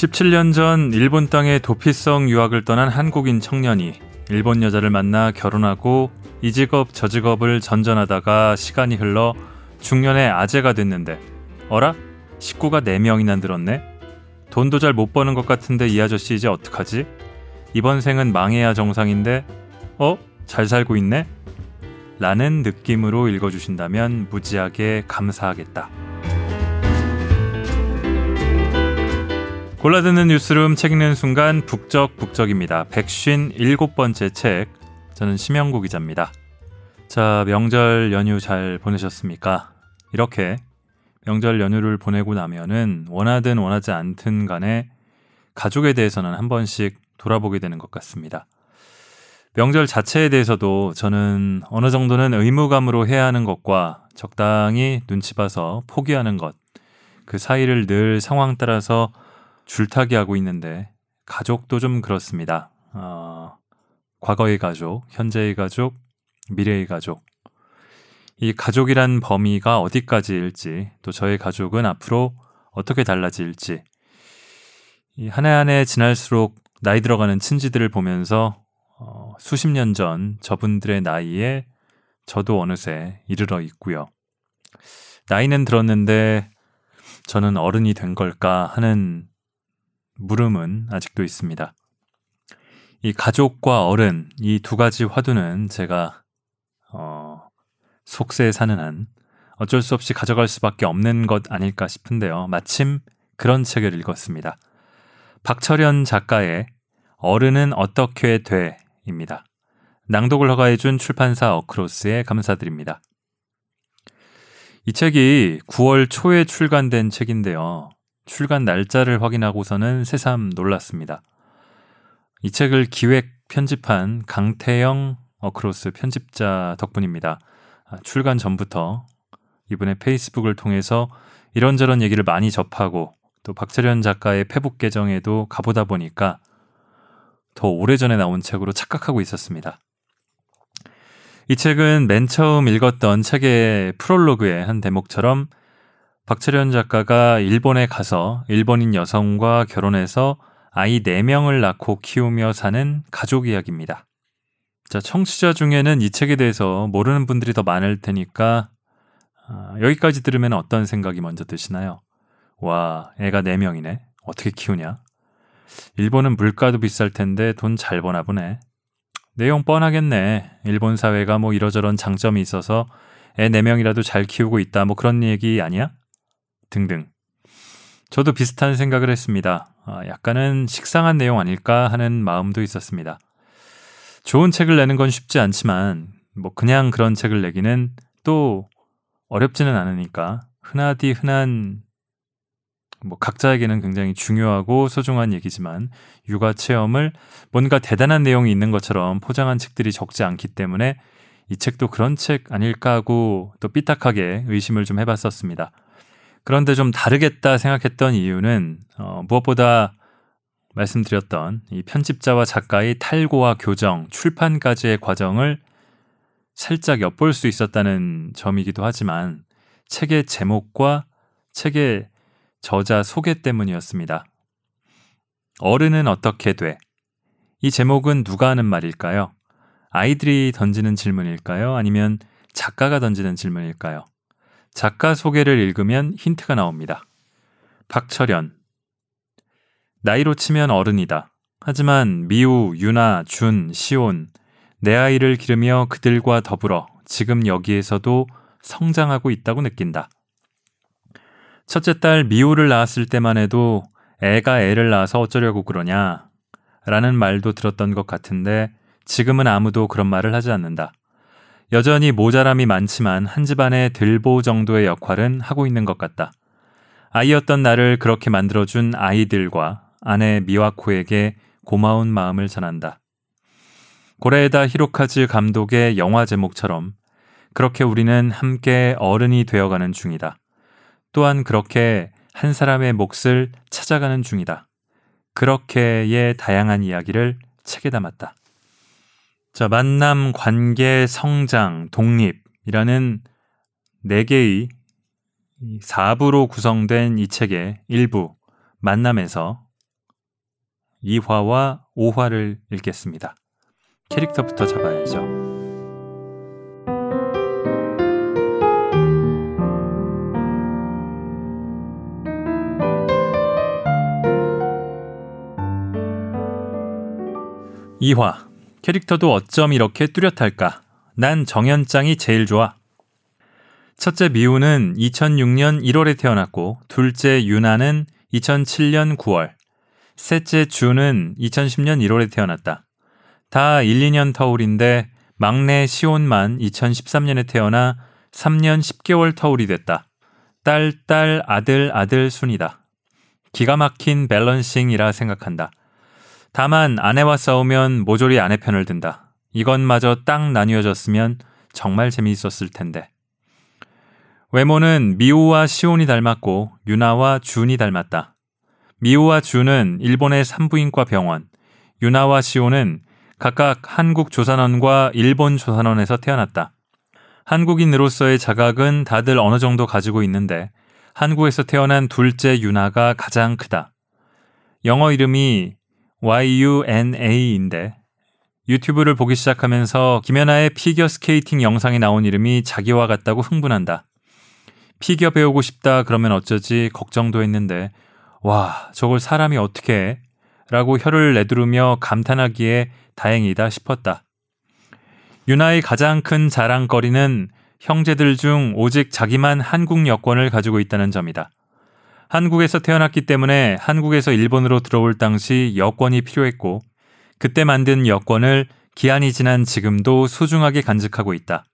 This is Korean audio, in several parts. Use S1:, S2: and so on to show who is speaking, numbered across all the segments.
S1: 17년 전 일본 땅에 도피성 유학을 떠난 한국인 청년이 일본 여자를 만나 결혼하고 이 직업 저 직업을 전전하다가 시간이 흘러 중년의 아재가 됐는데 어라? 식구가 4명이나 늘었네? 돈도 잘 못 버는 것 같은데 이 아저씨 이제 어떡하지? 이번 생은 망해야 정상인데 어? 잘 살고 있네? 라는 느낌으로 읽어주신다면 무지하게 감사하겠다. 골라듣는 뉴스룸 책 읽는 순간 북적북적입니다. 백쉰 일곱 번째 책. 저는 심영구 기자입니다. 자, 명절 연휴 잘 보내셨습니까? 이렇게 명절 연휴를 보내고 나면은 원하든 원하지 않든 간에 가족에 대해서는 한 번씩 돌아보게 되는 것 같습니다. 명절 자체에 대해서도 저는 어느 정도는 의무감으로 해야 하는 것과 적당히 눈치 봐서 포기하는 것, 그 사이를 늘 상황 따라서 줄타기 하고 있는데 가족도 좀 그렇습니다. 어, 과거의 가족, 현재의 가족, 미래의 가족. 이 가족이란 범위가 어디까지일지, 또 저의 가족은 앞으로 어떻게 달라질지, 이 한 해 한 해 지날수록 나이 들어가는 친지들을 보면서 어, 수십 년 전 저분들의 나이에 저도 어느새 이르러 있고요. 나이는 들었는데 저는 어른이 된 걸까 하는 물음은 아직도 있습니다. 이 가족과 어른 이 두 가지 화두는 제가 어, 속세에 사는 한 어쩔 수 없이 가져갈 수밖에 없는 것 아닐까 싶은데요. 마침 그런 책을 읽었습니다. 박철현 작가의 어른은 어떻게 돼입니다. 낭독을 허가해준 출판사 어크로스에 감사드립니다. 이 책이 9월 초에 출간된 책인데요. 출간 날짜를 확인하고서는 새삼 놀랐습니다. 이 책을 기획 편집한 강태영 어크로스 편집자 덕분입니다. 아, 출간 전부터 이분의 페이스북을 통해서 이런저런 얘기를 많이 접하고 또 박철현 작가의 페북 계정에도 가보다 보니까 더 오래전에 나온 책으로 착각하고 있었습니다. 이 책은 맨 처음 읽었던 책의 프롤로그의 한 대목처럼 박철현 작가가 일본에 가서 일본인 여성과 결혼해서 아이 4명을 낳고 키우며 사는 가족 이야기입니다. 자, 청취자 중에는 이 책에 대해서 모르는 분들이 더 많을 테니까 아, 여기까지 들으면 어떤 생각이 먼저 드시나요? 와, 애가 4명이네. 어떻게 키우냐? 일본은 물가도 비쌀 텐데 돈 잘 버나 보네. 내용 뻔하겠네. 일본 사회가 뭐 이러저런 장점이 있어서 애 4명이라도 잘 키우고 있다. 뭐 그런 얘기 아니야? 등등. 저도 비슷한 생각을 했습니다. 아, 약간은 식상한 내용 아닐까 하는 마음도 있었습니다. 좋은 책을 내는 건 쉽지 않지만, 뭐, 그냥 그런 책을 내기는 또 어렵지는 않으니까, 흔하디 흔한, 뭐, 각자에게는 굉장히 중요하고 소중한 얘기지만, 육아 체험을 뭔가 대단한 내용이 있는 것처럼 포장한 책들이 적지 않기 때문에 이 책도 그런 책 아닐까 하고 또 삐딱하게 의심을 좀 해봤었습니다. 그런데 좀 다르겠다 생각했던 이유는 어, 무엇보다 말씀드렸던 이 편집자와 작가의 탈고와 교정, 출판까지의 과정을 살짝 엿볼 수 있었다는 점이기도 하지만 책의 제목과 책의 저자 소개 때문이었습니다. 어른은 어떻게 돼? 이 제목은 누가 하는 말일까요? 아이들이 던지는 질문일까요? 아니면 작가가 던지는 질문일까요? 작가 소개를 읽으면 힌트가 나옵니다. 박철현. 나이로 치면 어른이다. 하지만 미우, 유나, 준, 시온, 내 아이를 기르며 그들과 더불어 지금 여기에서도 성장하고 있다고 느낀다. 첫째 딸 미우를 낳았을 때만 해도 애가 애를 낳아서 어쩌려고 그러냐 라는 말도 들었던 것 같은데 지금은 아무도 그런 말을 하지 않는다. 여전히 모자람이 많지만 한 집안의 들보 정도의 역할은 하고 있는 것 같다. 아이였던 나를 그렇게 만들어준 아이들과 아내 미와코에게 고마운 마음을 전한다. 고레에다 히로카즈 감독의 영화 제목처럼 그렇게 우리는 함께 어른이 되어가는 중이다. 또한 그렇게 한 사람의 몫을 찾아가는 중이다. 그렇게의 다양한 이야기를 책에 담았다. 자, 만남, 관계, 성장, 독립이라는 네 개의 4부로 구성된 이 책의 일부 만남에서 2화와 5화를 읽겠습니다. 캐릭터부터 잡아야죠. 이화 캐릭터도 어쩜 이렇게 뚜렷할까? 난 정현짱이 제일 좋아. 첫째 미우는 2006년 1월에 태어났고 둘째 유나는 2007년 9월, 셋째 주는 2010년 1월에 태어났다. 다 1, 2년 터울인데 막내 시온만 2013년에 태어나 3년 10개월 터울이 됐다. 딸, 딸, 아들, 아들 순이다. 기가 막힌 밸런싱이라 생각한다. 다만 아내와 싸우면 모조리 아내 편을 든다. 이것마저 딱 나뉘어졌으면 정말 재미있었을 텐데. 외모는 미우와 시온이 닮았고 유나와 준이 닮았다. 미우와 준은 일본의 산부인과 병원, 유나와 시온은 각각 한국 조산원과 일본 조산원에서 태어났다. 한국인으로서의 자각은 다들 어느 정도 가지고 있는데 한국에서 태어난 둘째 유나가 가장 크다. 영어 이름이 YUNA인데 유튜브를 보기 시작하면서 김연아의 피겨 스케이팅 영상에 나온 이름이 자기와 같다고 흥분한다. 피겨 배우고 싶다 그러면 어쩌지 걱정도 했는데 와 저걸 사람이 어떻게 해? 라고 혀를 내두르며 감탄하기에 다행이다 싶었다. 유나의 가장 큰 자랑거리는 형제들 중 오직 자기만 한국 여권을 가지고 있다는 점이다. 한국에서 태어났기 때문에 한국에서 일본으로 들어올 당시 여권이 필요했고 그때 만든 여권을 기한이 지난 지금도 소중하게 간직하고 있다.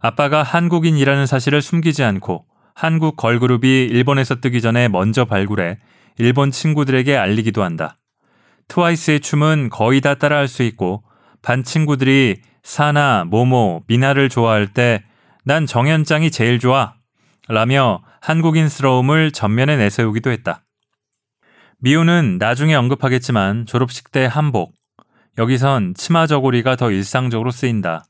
S1: 아빠가 한국인이라는 사실을 숨기지 않고 한국 걸그룹이 일본에서 뜨기 전에 먼저 발굴해 일본 친구들에게 알리기도 한다. 트와이스의 춤은 거의 다 따라할 수 있고 반 친구들이 사나, 모모, 미나를 좋아할 때 난 정현짱이 제일 좋아 라며 한국인스러움을 전면에 내세우기도 했다. 미우는 나중에 언급하겠지만 졸업식 때 한복, 여기선 치마 저고리가 더 일상적으로 쓰인다.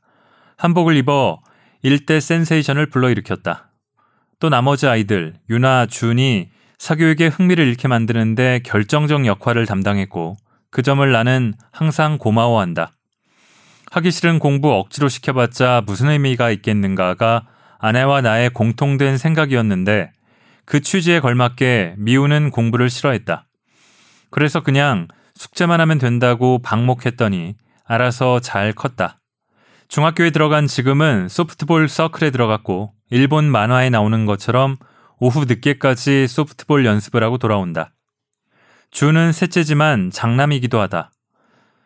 S1: 한복을 입어 일대 센세이션을 불러일으켰다. 또 나머지 아이들, 유나, 준이 사교육에 흥미를 잃게 만드는데 결정적 역할을 담당했고 그 점을 나는 항상 고마워한다. 하기 싫은 공부 억지로 시켜봤자 무슨 의미가 있겠는가가 아내와 나의 공통된 생각이었는데 그 취지에 걸맞게 미우는 공부를 싫어했다. 그래서 그냥 숙제만 하면 된다고 방목했더니 알아서 잘 컸다. 중학교에 들어간 지금은 소프트볼 서클에 들어갔고 일본 만화에 나오는 것처럼 오후 늦게까지 소프트볼 연습을 하고 돌아온다. 준은 셋째지만 장남이기도 하다.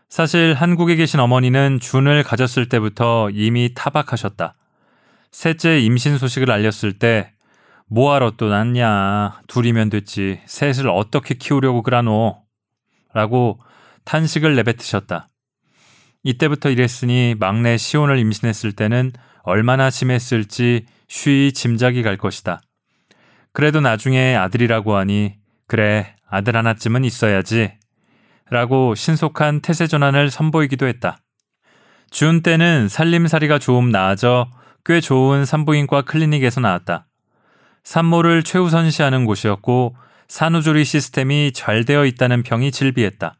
S1: 사실 한국에 계신 어머니는 준을 가졌을 때부터 이미 타박하셨다. 셋째 임신 소식을 알렸을 때 뭐하러 또 낳냐 둘이면 됐지 셋을 어떻게 키우려고 그러노 라고 탄식을 내뱉으셨다. 이때부터 이랬으니 막내 시온을 임신했을 때는 얼마나 심했을지 쉬이 짐작이 갈 것이다. 그래도 나중에 아들이라고 하니 그래 아들 하나쯤은 있어야지 라고 신속한 태세 전환을 선보이기도 했다. 준 때는 살림살이가 좀 나아져 꽤 좋은 산부인과 클리닉에서 나왔다. 산모를 최우선시하는 곳이었고 산후조리 시스템이 잘 되어 있다는 평이 질비했다.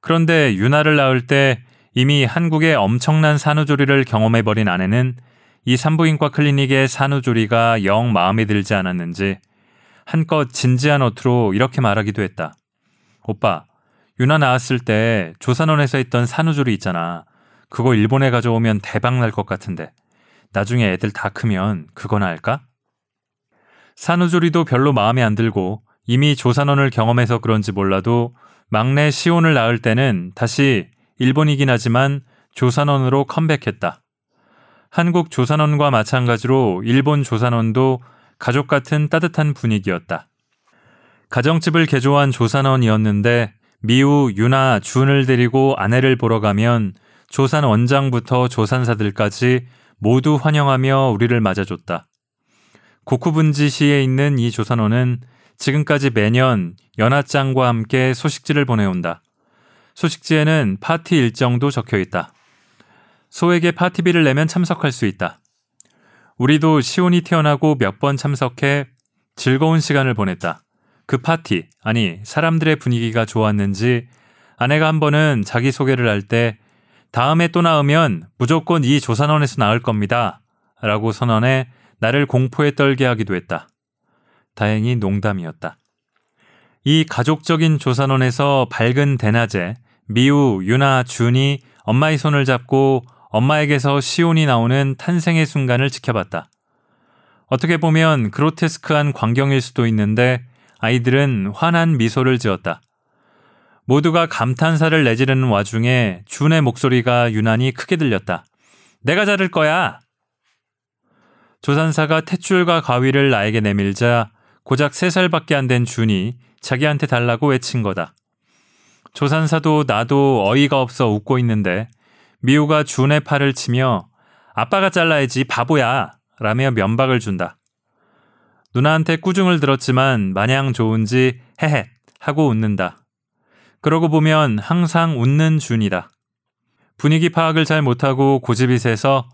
S1: 그런데 유나를 낳을 때 이미 한국의 엄청난 산후조리를 경험해버린 아내는 이 산부인과 클리닉의 산후조리가 영 마음에 들지 않았는지 한껏 진지한 어투로 이렇게 말하기도 했다. 오빠, 유나 낳았을 때 조산원에서 있던 산후조리 있잖아. 그거 일본에 가져오면 대박 날 것 같은데. 나중에 애들 다 크면 그거나 할까? 산후조리도 별로 마음에 안 들고 이미 조산원을 경험해서 그런지 몰라도 막내 시온을 낳을 때는 다시 일본이긴 하지만 조산원으로 컴백했다. 한국 조산원과 마찬가지로 일본 조산원도 가족 같은 따뜻한 분위기였다. 가정집을 개조한 조산원이었는데 미우, 유나, 준을 데리고 아내를 보러 가면 조산 원장부터 조산사들까지 모두 환영하며 우리를 맞아줬다. 고쿠분지시에 있는 이 조선원은 지금까지 매년 연하장과 함께 소식지를 보내온다. 소식지에는 파티 일정도 적혀 있다. 소에게 파티비를 내면 참석할 수 있다. 우리도 시온이 태어나고 몇 번 참석해 즐거운 시간을 보냈다. 그 파티, 아니, 사람들의 분위기가 좋았는지 아내가 한 번은 자기소개를 할 때 다음에 또 나으면 무조건 이 조산원에서 나을 겁니다. 라고 선언해 나를 공포에 떨게 하기도 했다. 다행히 농담이었다. 이 가족적인 조산원에서 밝은 대낮에 미우, 유나, 준이 엄마의 손을 잡고 엄마에게서 시온이 나오는 탄생의 순간을 지켜봤다. 어떻게 보면 그로테스크한 광경일 수도 있는데 아이들은 환한 미소를 지었다. 모두가 감탄사를 내지르는 와중에 준의 목소리가 유난히 크게 들렸다. 내가 자를 거야! 조산사가 탯줄과 가위를 나에게 내밀자 고작 3살밖에 안 된 준이 자기한테 달라고 외친 거다. 조산사도 나도 어이가 없어 웃고 있는데 미우가 준의 팔을 치며 아빠가 잘라야지 바보야 라며 면박을 준다. 누나한테 꾸중을 들었지만 마냥 좋은지 헤헷 하고 웃는다. 그러고 보면 항상 웃는 준이다. 분위기 파악을 잘 못하고 고집이 세서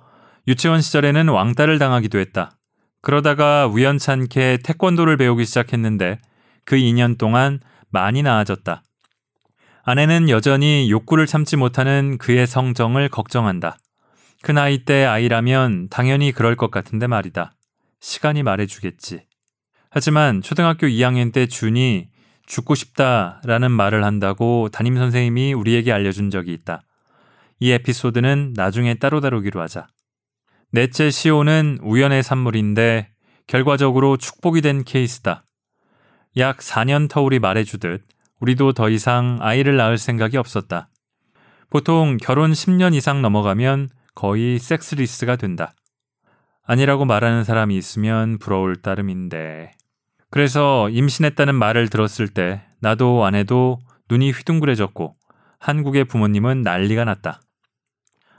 S1: 유치원 시절에는 왕따를 당하기도 했다. 그러다가 우연찮게 태권도를 배우기 시작했는데 그 2년 동안 많이 나아졌다. 아내는 여전히 욕구를 참지 못하는 그의 성정을 걱정한다. 그 나이 때 아이라면 당연히 그럴 것 같은데 말이다. 시간이 말해주겠지. 하지만 초등학교 2학년 때 준이 죽고 싶다라는 말을 한다고 담임 선생님이 우리에게 알려준 적이 있다. 이 에피소드는 나중에 따로 다루기로 하자. 넷째 시오는 우연의 산물인데 결과적으로 축복이 된 케이스다. 약 4년 터울이 말해주듯 우리도 더 이상 아이를 낳을 생각이 없었다. 보통 결혼 10년 이상 넘어가면 거의 섹스리스가 된다. 아니라고 말하는 사람이 있으면 부러울 따름인데. 그래서 임신했다는 말을 들었을 때 나도 아내도 눈이 휘둥그레졌고 한국의 부모님은 난리가 났다.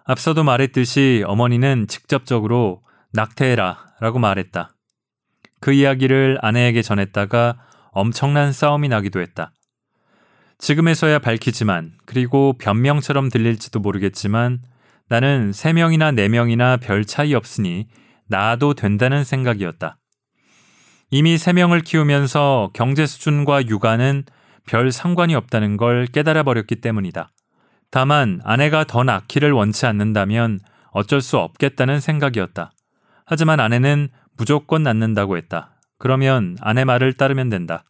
S1: 앞서도 말했듯이 어머니는 직접적으로 낙태해라 라고 말했다. 그 이야기를 아내에게 전했다가 엄청난 싸움이 나기도 했다. 지금에서야 밝히지만 그리고 변명처럼 들릴지도 모르겠지만 나는 3명이나 4명이나 별 차이 없으니 나아도 된다는 생각이었다. 이미 3명을 키우면서 경제 수준과 육아는 별 상관이 없다는 걸 깨달아 버렸기 때문이다. 다만 아내가 더 낳기를 원치 않는다면 어쩔 수 없겠다는 생각이었다. 하지만 아내는 무조건 낳는다고 했다. 그러면 아내 말을 따르면 된다.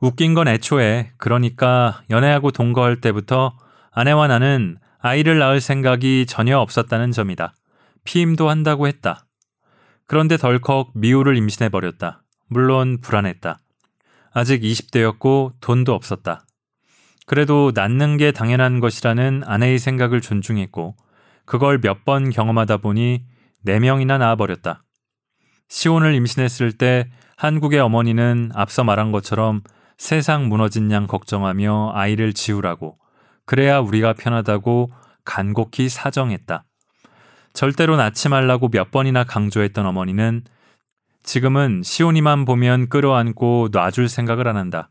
S1: 웃긴 건 애초에 그러니까 연애하고 동거할 때부터 아내와 나는 아이를 낳을 생각이 전혀 없었다는 점이다. 피임도 한다고 했다. 그런데 덜컥 미우를 임신해버렸다. 물론 불안했다. 아직 20대였고 돈도 없었다. 그래도 낳는 게 당연한 것이라는 아내의 생각을 존중했고 그걸 몇 번 경험하다 보니 4명이나 낳아버렸다. 시온을 임신했을 때 한국의 어머니는 앞서 말한 것처럼 세상 무너진 양 걱정하며 아이를 지우라고 그래야 우리가 편하다고 간곡히 사정했다. 절대로 낳지 말라고 몇 번이나 강조했던 어머니는 지금은 시온이만 보면 끌어안고 놔줄 생각을 안 한다.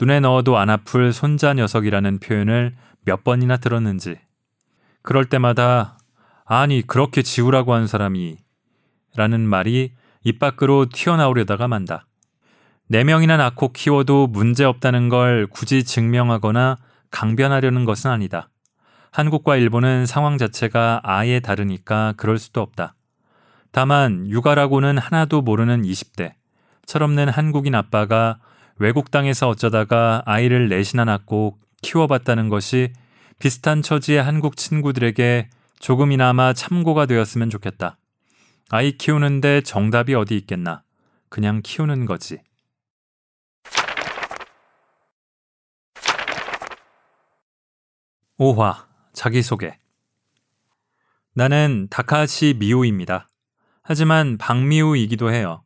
S1: 눈에 넣어도 안 아플 손자 녀석이라는 표현을 몇 번이나 들었는지. 그럴 때마다 아니 그렇게 지우라고 한 사람이 라는 말이 입 밖으로 튀어나오려다가 만다. 네 명이나 낳고 키워도 문제 없다는 걸 굳이 증명하거나 강변하려는 것은 아니다. 한국과 일본은 상황 자체가 아예 다르니까 그럴 수도 없다. 다만 육아라고는 하나도 모르는 20대 철없는 한국인 아빠가 외국 땅에서 어쩌다가 아이를 넷이나 낳고 키워봤다는 것이 비슷한 처지의 한국 친구들에게 조금이나마 참고가 되었으면 좋겠다. 아이 키우는데 정답이 어디 있겠나. 그냥 키우는 거지. 5화 자기소개 나는 다카시 미우입니다. 하지만 박미우이기도 해요.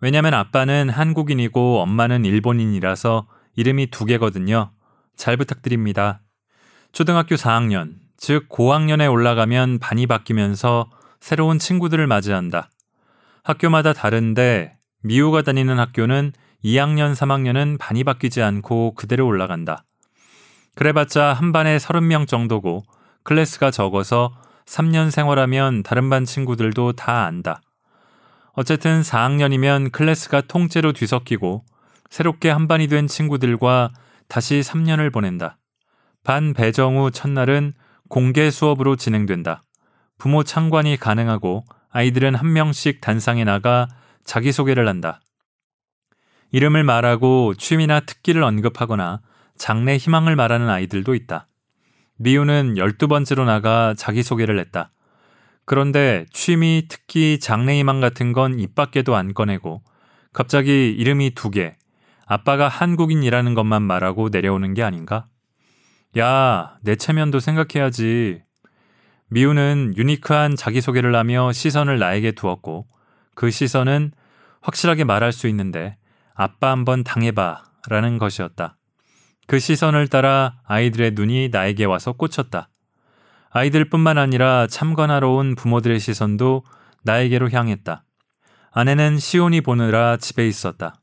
S1: 왜냐면 아빠는 한국인이고 엄마는 일본인이라서 이름이 두 개거든요. 잘 부탁드립니다. 초등학교 4학년, 즉 고학년에 올라가면 반이 바뀌면서 새로운 친구들을 맞이한다. 학교마다 다른데 미우가 다니는 학교는 2학년, 3학년은 반이 바뀌지 않고 그대로 올라간다. 그래봤자 한 반에 30명 정도고 클래스가 적어서 3년 생활하면 다른 반 친구들도 다 안다. 어쨌든 4학년이면 클래스가 통째로 뒤섞이고 새롭게 한 반이 된 친구들과 다시 3년을 보낸다. 반 배정 후 첫날은 공개 수업으로 진행된다. 부모 참관이 가능하고 아이들은 한 명씩 단상에 나가 자기소개를 한다. 이름을 말하고 취미나 특기를 언급하거나 장래 희망을 말하는 아이들도 있다. 미우는 열두 번째로 나가 자기소개를 했다. 그런데 취미, 특기, 장래 희망 같은 건 입 밖에도 안 꺼내고 갑자기 이름이 두 개, 아빠가 한국인이라는 것만 말하고 내려오는 게 아닌가? 야, 내 체면도 생각해야지. 미우는 유니크한 자기소개를 하며 시선을 나에게 두었고 그 시선은 확실하게 말할 수 있는데 아빠 한번 당해봐 라는 것이었다. 그 시선을 따라 아이들의 눈이 나에게 와서 꽂혔다. 아이들뿐만 아니라 참관하러 온 부모들의 시선도 나에게로 향했다. 아내는 시온이 보느라 집에 있었다.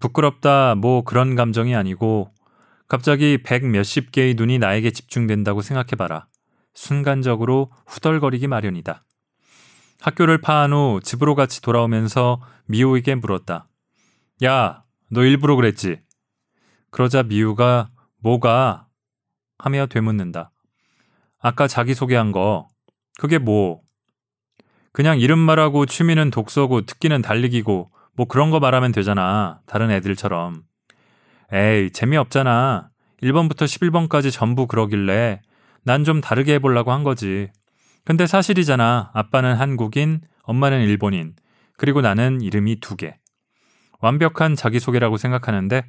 S1: 부끄럽다 뭐 그런 감정이 아니고 갑자기 백 몇십 개의 눈이 나에게 집중된다고 생각해봐라. 순간적으로 후덜거리기 마련이다. 학교를 파한 후 집으로 같이 돌아오면서 미우에게 물었다. 야, 너 일부러 그랬지? 그러자 미우가 뭐가? 하며 되묻는다. 아까 자기소개한 거, 그게 뭐? 그냥 이름 말하고 취미는 독서고 특기는 달리기고 뭐 그런 거 말하면 되잖아. 다른 애들처럼. 에이, 재미없잖아. 1번부터 11번까지 전부 그러길래 난 좀 다르게 해보려고 한 거지. 근데 사실이잖아. 아빠는 한국인, 엄마는 일본인, 그리고 나는 이름이 두 개. 완벽한 자기소개라고 생각하는데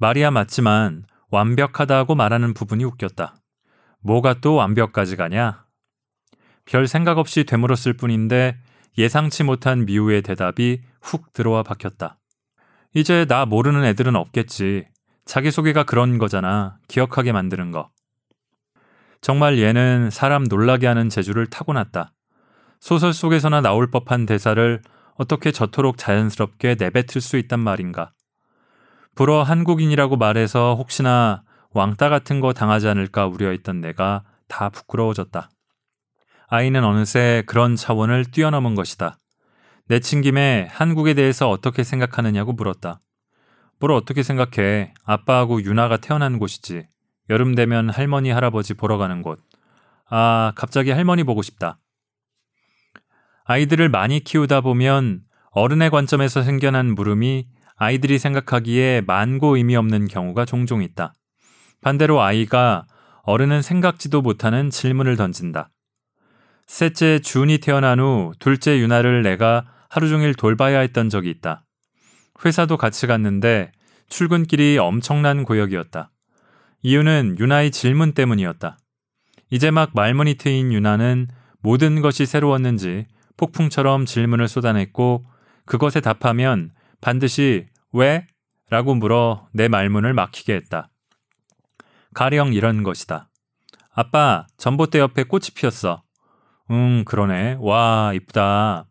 S1: 말이야 맞지만 완벽하다고 말하는 부분이 웃겼다. 뭐가 또 완벽까지 가냐? 별 생각 없이 되물었을 뿐인데 예상치 못한 미우의 대답이 훅 들어와 박혔다. 이제 나 모르는 애들은 없겠지. 자기소개가 그런 거잖아. 기억하게 만드는 거. 정말 얘는 사람 놀라게 하는 재주를 타고났다. 소설 속에서나 나올 법한 대사를 어떻게 저토록 자연스럽게 내뱉을 수 있단 말인가. 불어 한국인이라고 말해서 혹시나 왕따 같은 거 당하지 않을까 우려했던 내가 다 부끄러워졌다. 아이는 어느새 그런 차원을 뛰어넘은 것이다. 내친 김에 한국에 대해서 어떻게 생각하느냐고 물었다. 뭘 어떻게 생각해? 아빠하고 유나가 태어난 곳이지. 여름 되면 할머니, 할아버지 보러 가는 곳. 아, 갑자기 할머니 보고 싶다. 아이들을 많이 키우다 보면 어른의 관점에서 생겨난 물음이 아이들이 생각하기에 많고 의미 없는 경우가 종종 있다. 반대로 아이가 어른은 생각지도 못하는 질문을 던진다. 셋째 준이 태어난 후 둘째 유나를 내가 하루 종일 돌봐야 했던 적이 있다. 회사도 같이 갔는데 출근길이 엄청난 고역이었다. 이유는 유나의 질문 때문이었다. 이제 막 말문이 트인 유나는 모든 것이 새로웠는지 폭풍처럼 질문을 쏟아냈고 그것에 답하면 반드시 왜? 라고 물어 내 말문을 막히게 했다. 가령 이런 것이다. 아빠, 전봇대 옆에 꽃이 피었어. 응, 그러네. 와, 이쁘다.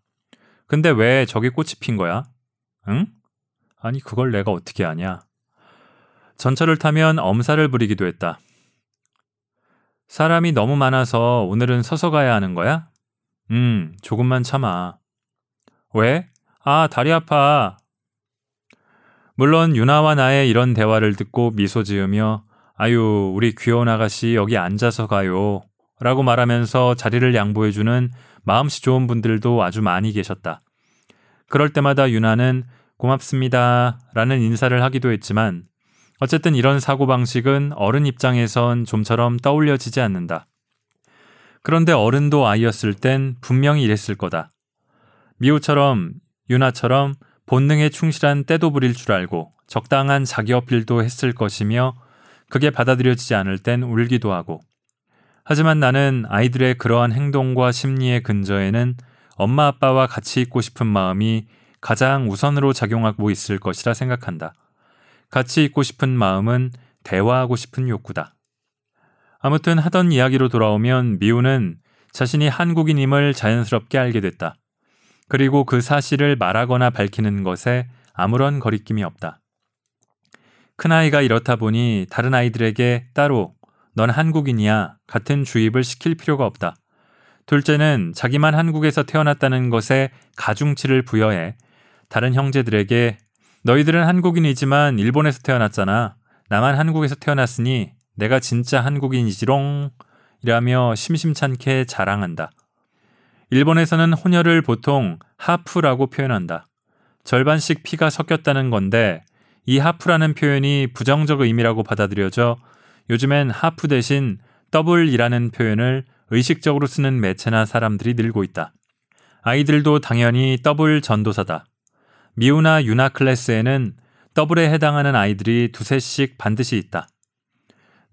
S1: 근데 왜 저기 꽃이 핀 거야? 응? 아니, 그걸 내가 어떻게 아냐? 전철을 타면 엄살을 부리기도 했다. 사람이 너무 많아서 오늘은 서서 가야 하는 거야? 음, 조금만 참아. 왜? 아, 다리 아파. 물론 유나와 나의 이런 대화를 듣고 미소 지으며 아유, 우리 귀여운 아가씨 여기 앉아서 가요. 라고 말하면서 자리를 양보해주는 마음씨 좋은 분들도 아주 많이 계셨다. 그럴 때마다 유나는 고맙습니다. 라는 인사를 하기도 했지만 어쨌든 이런 사고방식은 어른 입장에선 좀처럼 떠올려지지 않는다. 그런데 어른도 아이였을 땐 분명히 이랬을 거다. 미우처럼 유나처럼 본능에 충실한 때도 부릴 줄 알고 적당한 자기 어필도 했을 것이며 그게 받아들여지지 않을 땐 울기도 하고 하지만 나는 아이들의 그러한 행동과 심리의 근저에는 엄마 아빠와 같이 있고 싶은 마음이 가장 우선으로 작용하고 있을 것이라 생각한다. 같이 있고 싶은 마음은 대화하고 싶은 욕구다. 아무튼 하던 이야기로 돌아오면 미우는 자신이 한국인임을 자연스럽게 알게 됐다. 그리고 그 사실을 말하거나 밝히는 것에 아무런 거리낌이 없다. 큰아이가 이렇다 보니 다른 아이들에게 따로 넌 한국인이야 같은 주입을 시킬 필요가 없다. 둘째는 자기만 한국에서 태어났다는 것에 가중치를 부여해 다른 형제들에게 너희들은 한국인이지만 일본에서 태어났잖아. 나만 한국에서 태어났으니 내가 진짜 한국인이지롱 이라며 심심찮게 자랑한다. 일본에서는 혼혈을 보통 하프라고 표현한다. 절반씩 피가 섞였다는 건데 이 하프라는 표현이 부정적 의미라고 받아들여져 요즘엔 하프 대신 더블이라는 표현을 의식적으로 쓰는 매체나 사람들이 늘고 있다. 아이들도 당연히 더블 전도사다. 미우나 유나 클래스에는 더블에 해당하는 아이들이 두세씩 반드시 있다.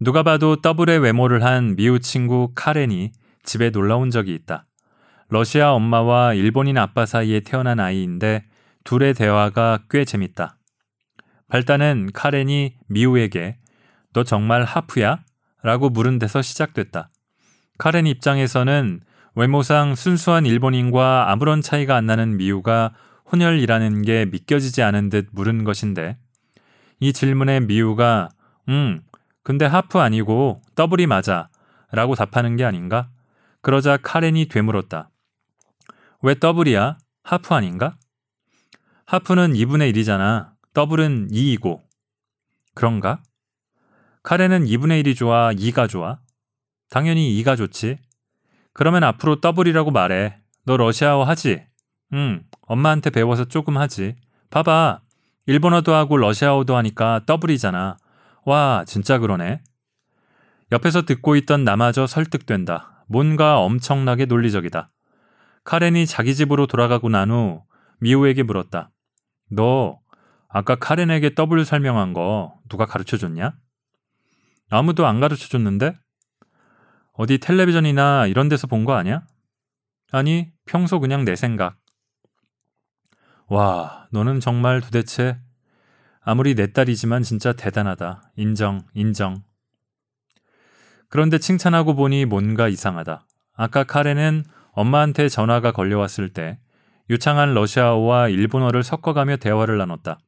S1: 누가 봐도 더블의 외모를 한 미우 친구 카렌이 집에 놀러 온 적이 있다. 러시아 엄마와 일본인 아빠 사이에 태어난 아이인데 둘의 대화가 꽤 재밌다. 발단은 카렌이 미우에게 너 정말 하프야? 라고 물은 데서 시작됐다. 카렌 입장에서는 외모상 순수한 일본인과 아무런 차이가 안 나는 미우가 혼혈이라는 게 믿겨지지 않은 듯 물은 것인데 이 질문에 미우가 음 근데 하프 아니고 더블이 맞아 라고 답하는 게 아닌가? 그러자 카렌이 되물었다. 왜 더블이야? 하프 아닌가? 하프는 2분의 1이잖아. 더블은 2이고. 그런가? 카렌은 2분의 1이 좋아, 2가 좋아? 당연히 2가 좋지. 그러면 앞으로 더블이라고 말해. 너 러시아어 하지? 응, 엄마한테 배워서 조금 하지. 봐봐. 일본어도 하고 러시아어도 하니까 더블이잖아. 와, 진짜 그러네. 옆에서 듣고 있던 나마저 설득된다. 뭔가 엄청나게 논리적이다. 카렌이 자기 집으로 돌아가고 난 후 미우에게 물었다. 너 아까 카렌에게 더블 설명한 거 누가 가르쳐 줬냐? 아무도 안 가르쳐 줬는데? 어디 텔레비전이나 이런 데서 본 거 아니야? 아니, 평소 그냥 내 생각. 와, 너는 정말 도대체 아무리 내 딸이지만 진짜 대단하다. 인정, 인정. 그런데 칭찬하고 보니 뭔가 이상하다. 아까 카렌은 엄마한테 전화가 걸려왔을 때 유창한 러시아어와 일본어를 섞어가며 대화를 나눴다.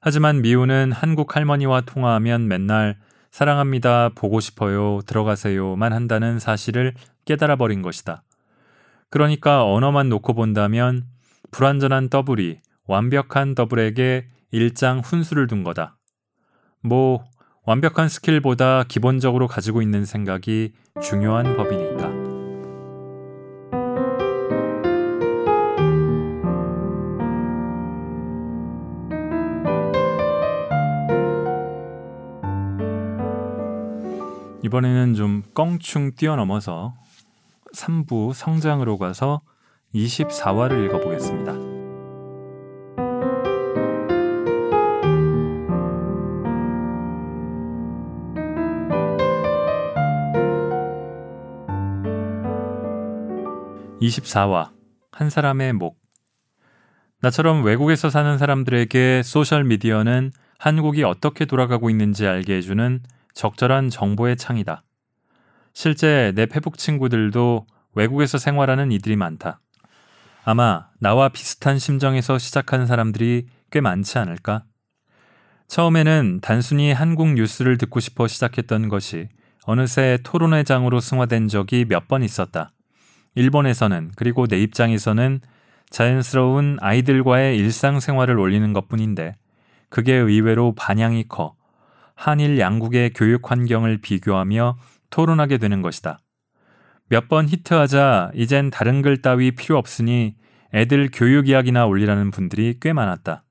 S1: 하지만 미우는 한국 할머니와 통화하면 맨날 사랑합니다, 보고 싶어요, 들어가세요만 한다는 사실을 깨달아 버린 것이다. 그러니까 언어만 놓고 본다면 불완전한 더블이 완벽한 더블에게 일장 훈수를 둔 거다. 뭐, 완벽한 스킬보다 기본적으로 가지고 있는 생각이 중요한 법이니까. 이번에는 좀 껑충 뛰어넘어서 3부 성장으로 가서 24화를 읽어보겠습니다. (24화) 한 사람의 목 나처럼 외국에서 사는 사람들에게 소셜미디어는 한국이 어떻게 돌아가고 있는지 알게 해주는 적절한 정보의 창이다. 실제 내 페북 친구들도 외국에서 생활하는 이들이 많다. 아마 나와 비슷한 심정에서 시작한 사람들이 꽤 많지 않을까? 처음에는 단순히 한국 뉴스를 듣고 싶어 시작했던 것이 어느새 토론회 장으로 승화된 적이 몇 번 있었다. 일본에서는 그리고 내 입장에서는 자연스러운 아이들과의 일상생활을 올리는 것 뿐인데 그게 의외로 반향이 커 한일 양국의 교육 환경을 비교하며 토론하게 되는 것이다. 몇 번 히트하자 이젠 다른 글 따위 필요 없으니 애들 교육 이야기나 올리라는 분들이 꽤 많았다.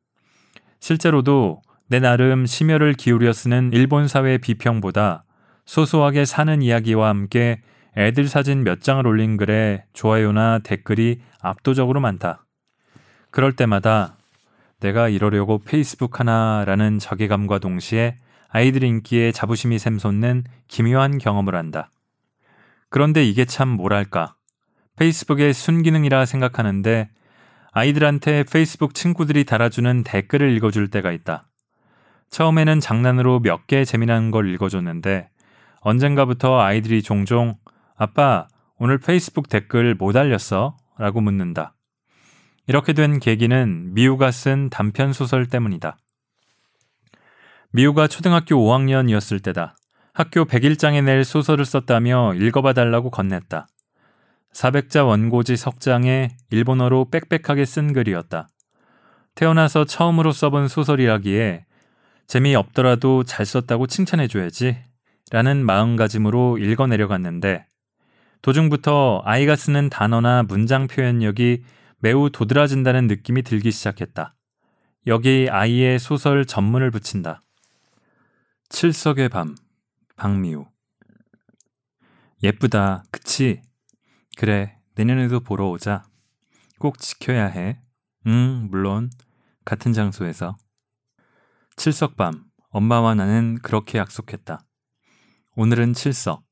S1: 실제로도 내 나름 심혈을 기울여 쓰는 일본 사회 비평보다 소소하게 사는 이야기와 함께 애들 사진 몇 장을 올린 글에 좋아요나 댓글이 압도적으로 많다. 그럴 때마다 내가 이러려고 페이스북 하나라는 자괴감과 동시에 아이들 인기에 자부심이 샘솟는 기묘한 경험을 한다. 그런데 이게 참 뭐랄까. 페이스북의 순기능이라 생각하는데 아이들한테 페이스북 친구들이 달아주는 댓글을 읽어줄 때가 있다. 처음에는 장난으로 몇 개 재미난 걸 읽어줬는데 언젠가부터 아이들이 종종 아빠, 오늘 페이스북 댓글 못 알렸어? 라고 묻는다. 이렇게 된 계기는 미우가 쓴 단편 소설 때문이다. 미우가 초등학교 5학년이었을 때다. 학교 100일장에 낼 소설을 썼다며 읽어봐 달라고 건넸다. 400자 원고지 석장에 일본어로 빽빽하게 쓴 글이었다. 태어나서 처음으로 써본 소설이라기에 재미없더라도 잘 썼다고 칭찬해줘야지. 라는 마음가짐으로 읽어내려갔는데 도중부터 아이가 쓰는 단어나 문장 표현력이 매우 도드라진다는 느낌이 들기 시작했다. 여기 아이의 소설 전문을 붙인다. 칠석의 밤, 박미우. 예쁘다, 그치? 그래, 내년에도 보러 오자. 꼭 지켜야 해. 응, 물론. 같은 장소에서. 칠석 밤, 엄마와 나는 그렇게 약속했다. 오늘은 칠석.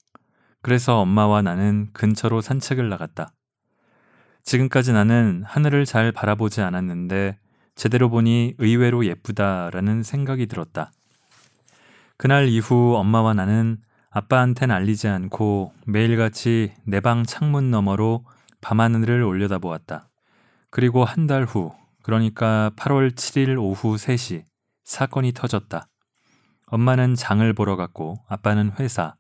S1: 그래서 엄마와 나는 근처로 산책을 나갔다. 지금까지 나는 하늘을 잘 바라보지 않았는데 제대로 보니 의외로 예쁘다라는 생각이 들었다. 그날 이후 엄마와 나는 아빠한텐 알리지 않고 매일같이 내 방 창문 너머로 밤하늘을 올려다보았다. 그리고 한 달 후, 그러니까 8월 7일 오후 3시, 사건이 터졌다. 엄마는 장을 보러 갔고 아빠는 회사.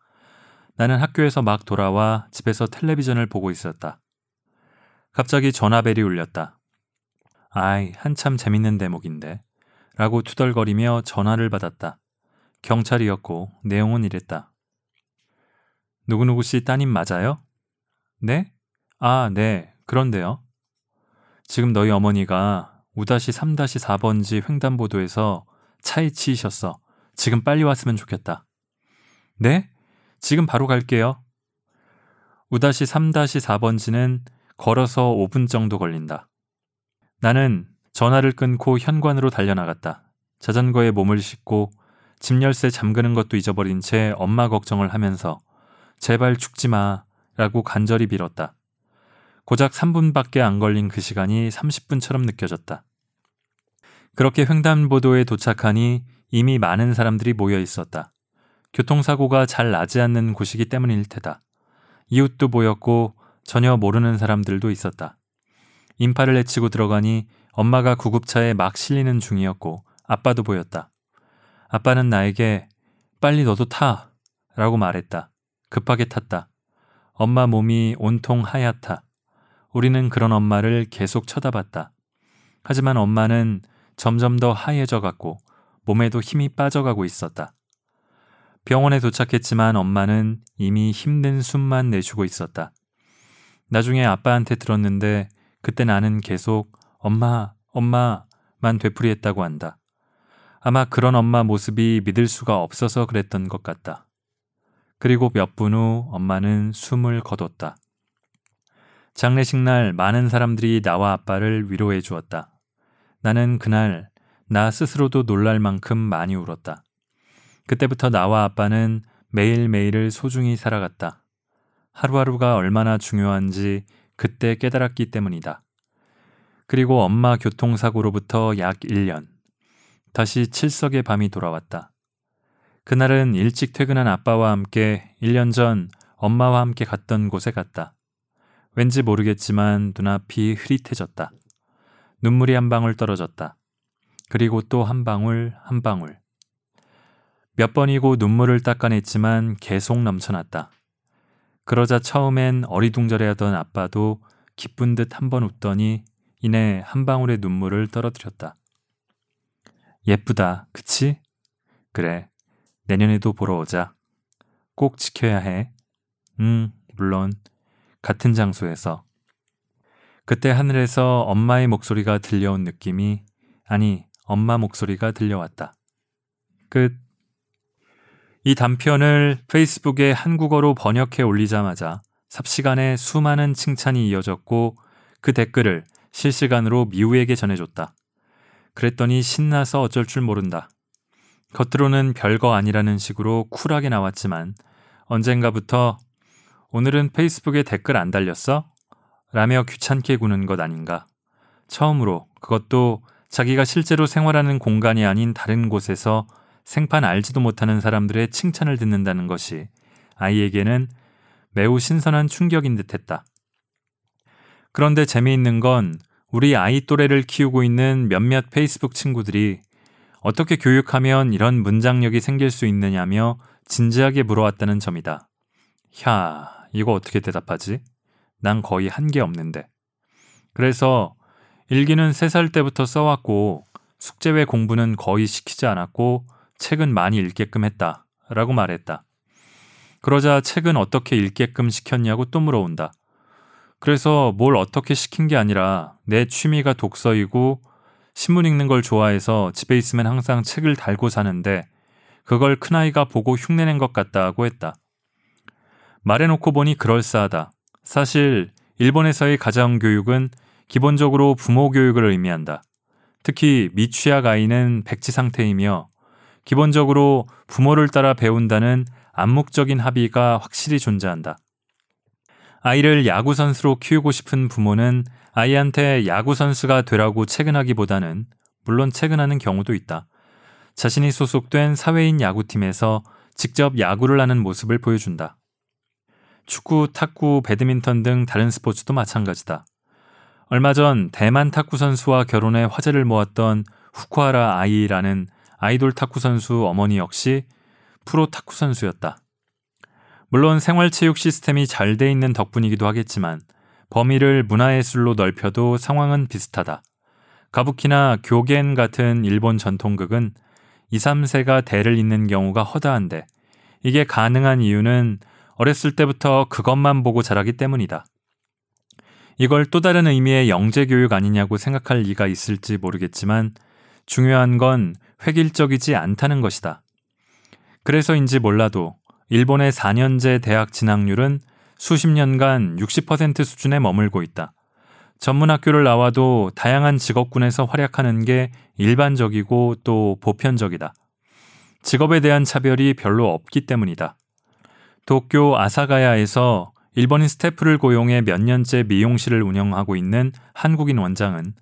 S1: 나는 학교에서 막 돌아와 집에서 텔레비전을 보고 있었다. 갑자기 전화벨이 울렸다. 아이, 한참 재밌는 대목인데. 라고 투덜거리며 전화를 받았다. 경찰이었고 내용은 이랬다. 누구누구 씨 따님 맞아요? 네? 아, 네. 그런데요. 지금 너희 어머니가 우다시 3-4번지 횡단보도에서 차에 치이셨어. 지금 빨리 왔으면 좋겠다. 네? 지금 바로 갈게요. 우다시 3-4번지는 걸어서 5분 정도 걸린다. 나는 전화를 끊고 현관으로 달려나갔다. 자전거에 몸을 싣고 집 열쇠 잠그는 것도 잊어버린 채 엄마 걱정을 하면서 제발 죽지 마 라고 간절히 빌었다. 고작 3분밖에 안 걸린 그 시간이 30분처럼 느껴졌다. 그렇게 횡단보도에 도착하니 이미 많은 사람들이 모여 있었다. 교통사고가 잘 나지 않는 곳이기 때문일 테다. 이웃도 보였고 전혀 모르는 사람들도 있었다. 인파를 헤치고 들어가니 엄마가 구급차에 막 실리는 중이었고 아빠도 보였다. 아빠는 나에게 빨리 너도 타! 라고 말했다. 급하게 탔다. 엄마 몸이 온통 하얗다. 우리는 그런 엄마를 계속 쳐다봤다. 하지만 엄마는 점점 더 하얘져 갔고 몸에도 힘이 빠져가고 있었다. 병원에 도착했지만 엄마는 이미 힘든 숨만 내쉬고 있었다. 나중에 아빠한테 들었는데 그때 나는 계속 엄마, 엄마만 되풀이했다고 한다. 아마 그런 엄마 모습이 믿을 수가 없어서 그랬던 것 같다. 그리고 몇 분 후 엄마는 숨을 거뒀다. 장례식 날 많은 사람들이 나와 아빠를 위로해 주었다. 나는 그날 나 스스로도 놀랄 만큼 많이 울었다. 그때부터 나와 아빠는 매일매일을 소중히 살아갔다. 하루하루가 얼마나 중요한지 그때 깨달았기 때문이다. 그리고 엄마 교통사고로부터 약 1년. 다시 칠석의 밤이 돌아왔다. 그날은 일찍 퇴근한 아빠와 함께 1년 전 엄마와 함께 갔던 곳에 갔다. 왠지 모르겠지만 눈앞이 흐릿해졌다. 눈물이 한 방울 떨어졌다. 그리고 또 한 방울 한 방울. 몇 번이고 눈물을 닦아냈지만 계속 넘쳐났다. 그러자 처음엔 어리둥절해하던 아빠도 기쁜 듯 한 번 웃더니 이내 한 방울의 눈물을 떨어뜨렸다. 예쁘다, 그치? 그래, 내년에도 보러 오자. 꼭 지켜야 해. 응, 물론, 같은 장소에서. 그때 하늘에서 엄마의 목소리가 들려온 느낌이, 아니, 엄마 목소리가 들려왔다. 끝. 이 단편을 페이스북에 한국어로 번역해 올리자마자 삽시간에 수많은 칭찬이 이어졌고 그 댓글을 실시간으로 미우에게 전해줬다. 그랬더니 신나서 어쩔 줄 모른다. 겉으로는 별거 아니라는 식으로 쿨하게 나왔지만 언젠가부터 오늘은 페이스북에 댓글 안 달렸어? 라며 귀찮게 구는 것 아닌가. 처음으로 그것도 자기가 실제로 생활하는 공간이 아닌 다른 곳에서 생판 알지도 못하는 사람들의 칭찬을 듣는다는 것이 아이에게는 매우 신선한 충격인 듯 했다. 그런데 재미있는 건 우리 아이 또래를 키우고 있는 몇몇 페이스북 친구들이 어떻게 교육하면 이런 문장력이 생길 수 있느냐며 진지하게 물어왔다는 점이다. 야, 이거 어떻게 대답하지? 난 거의 한 게 없는데. 그래서 일기는 3살 때부터 써왔고 숙제 외 공부는 거의 시키지 않았고 책은 많이 읽게끔 했다. 라고 말했다. 그러자 책은 어떻게 읽게끔 시켰냐고 또 물어온다. 그래서 뭘 어떻게 시킨 게 아니라 내 취미가 독서이고 신문 읽는 걸 좋아해서 집에 있으면 항상 책을 달고 사는데 그걸 큰아이가 보고 흉내낸 것 같다고 했다. 말해놓고 보니 그럴싸하다. 사실 일본에서의 가정교육은 기본적으로 부모 교육을 의미한다. 특히 미취학 아이는 백지 상태이며 기본적으로 부모를 따라 배운다는 암묵적인 합의가 확실히 존재한다. 아이를 야구선수로 키우고 싶은 부모는 아이한테 야구선수가 되라고 채근하기보다는 물론 채근하는 경우도 있다. 자신이 소속된 사회인 야구팀에서 직접 야구를 하는 모습을 보여준다. 축구, 탁구, 배드민턴 등 다른 스포츠도 마찬가지다. 얼마 전 대만 탁구 선수와 결혼해 화제를 모았던 후쿠하라 아이라는 아이돌 탁구 선수 어머니 역시 프로 탁구 선수였다. 물론 생활체육 시스템이 잘 돼 있는 덕분이기도 하겠지만 범위를 문화예술로 넓혀도 상황은 비슷하다. 가부키나 교겐 같은 일본 전통극은 2, 3세가 대를 잇는 경우가 허다한데 이게 가능한 이유는 어렸을 때부터 그것만 보고 자라기 때문이다. 이걸 또 다른 의미의 영재교육 아니냐고 생각할 리가 있을지 모르겠지만 중요한 건 획일적이지 않다는 것이다. 그래서인지 몰라도 일본의 4년제 대학 진학률은 수십 년간 60% 수준에 머물고 있다. 전문학교를 나와도 다양한 직업군에서 활약하는 게 일반적이고 또 보편적이다. 직업에 대한 차별이 별로 없기 때문이다. 도쿄 아사가야에서 일본인 스태프를 고용해 몇 년째 미용실을 운영하고 있는 한국인 원장은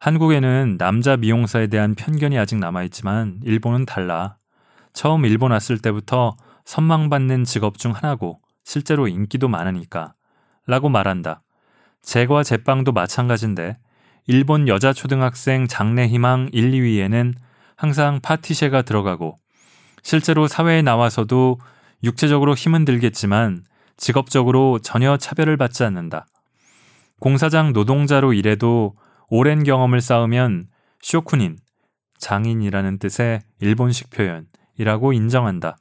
S1: 한국에는 남자 미용사에 대한 편견이 아직 남아있지만 일본은 달라. 처음 일본 왔을 때부터 선망받는 직업 중 하나고 실제로 인기도 많으니까. 라고 말한다. 제과 제빵도 마찬가지인데 일본 여자 초등학생 장래 희망 1, 2위에는 항상 파티셰가 들어가고 실제로 사회에 나와서도 육체적으로 힘은 들겠지만 직업적으로 전혀 차별을 받지 않는다. 공사장 노동자로 일해도 오랜 경험을 쌓으면 쇼쿠닌, 장인이라는 뜻의 일본식 표현이라고 인정한다.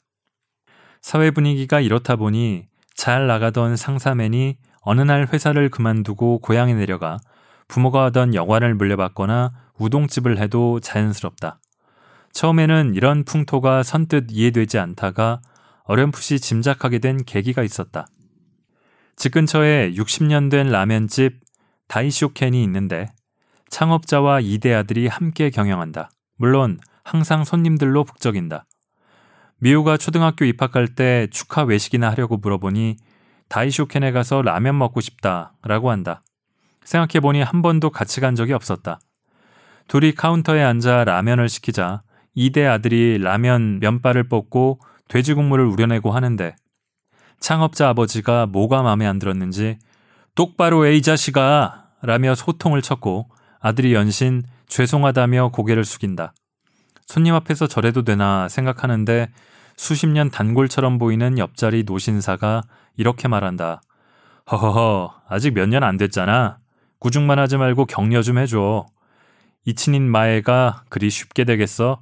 S1: 사회 분위기가 이렇다 보니 잘 나가던 상사맨이 어느 날 회사를 그만두고 고향에 내려가 부모가 하던 여관을 물려받거나 우동집을 해도 자연스럽다. 처음에는 이런 풍토가 선뜻 이해되지 않다가 어렴풋이 짐작하게 된 계기가 있었다. 집 근처에 60년 된 라면집 다이쇼켄이 있는데 창업자와 이대 아들이 함께 경영한다. 물론 항상 손님들로 북적인다. 미우가 초등학교 입학할 때 축하 외식이나 하려고 물어보니 다이쇼켄에 가서 라면 먹고 싶다 라고 한다. 생각해보니 한 번도 같이 간 적이 없었다. 둘이 카운터에 앉아 라면을 시키자 이대 아들이 라면 면발을 뽑고 돼지 국물을 우려내고 하는데 창업자 아버지가 뭐가 마음에 안 들었는지 똑바로 해 이 자식아 라며 소통을 쳤고 아들이 연신 죄송하다며 고개를 숙인다. 손님 앞에서 저래도 되나 생각하는데 수십 년 단골처럼 보이는 옆자리 노신사가 이렇게 말한다. 허허허, 아직 몇 년 안 됐잖아. 구중만 하지 말고 격려 좀 해줘. 이친인 마애가 그리 쉽게 되겠어?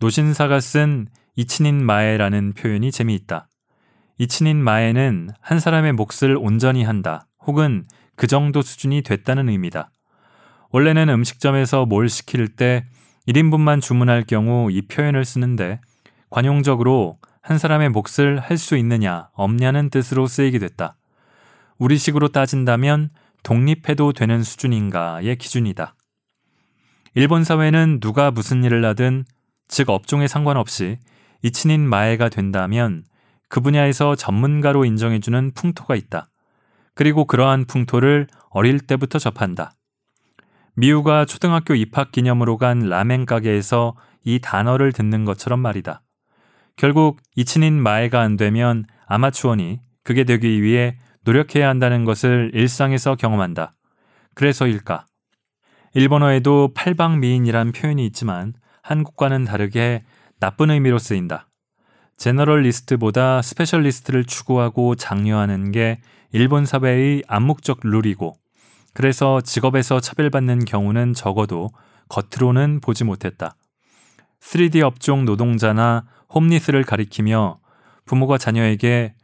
S1: 노신사가 쓴 이친인 마애라는 표현이 재미있다. 이친인 마애는 한 사람의 몫을 온전히 한다 혹은 그 정도 수준이 됐다는 의미다. 원래는 음식점에서 뭘 시킬 때 1인분만 주문할 경우 이 표현을 쓰는데 관용적으로 한 사람의 몫을 할 수 있느냐, 없냐는 뜻으로 쓰이게 됐다. 우리식으로 따진다면 독립해도 되는 수준인가의 기준이다. 일본 사회는 누가 무슨 일을 하든 즉 업종에 상관없이 이친인 마애가 된다면 그 분야에서 전문가로 인정해주는 풍토가 있다. 그리고 그러한 풍토를 어릴 때부터 접한다. 미우가 초등학교 입학 기념으로 간 라멘 가게에서 이 단어를 듣는 것처럼 말이다. 결국 이친인 마애가 안 되면 아마추어니 그게 되기 위해 노력해야 한다는 것을 일상에서 경험한다. 그래서일까? 일본어에도 팔방미인이란 표현이 있지만 한국과는 다르게 나쁜 의미로 쓰인다. 제너럴리스트보다 스페셜리스트를 추구하고 장려하는 게 일본 사회의 암묵적 룰이고 그래서 직업에서 차별받는 경우는 적어도 겉으로는 보지 못했다. 3D 업종 노동자나 홈리스를 가리키며 부모가 자녀에게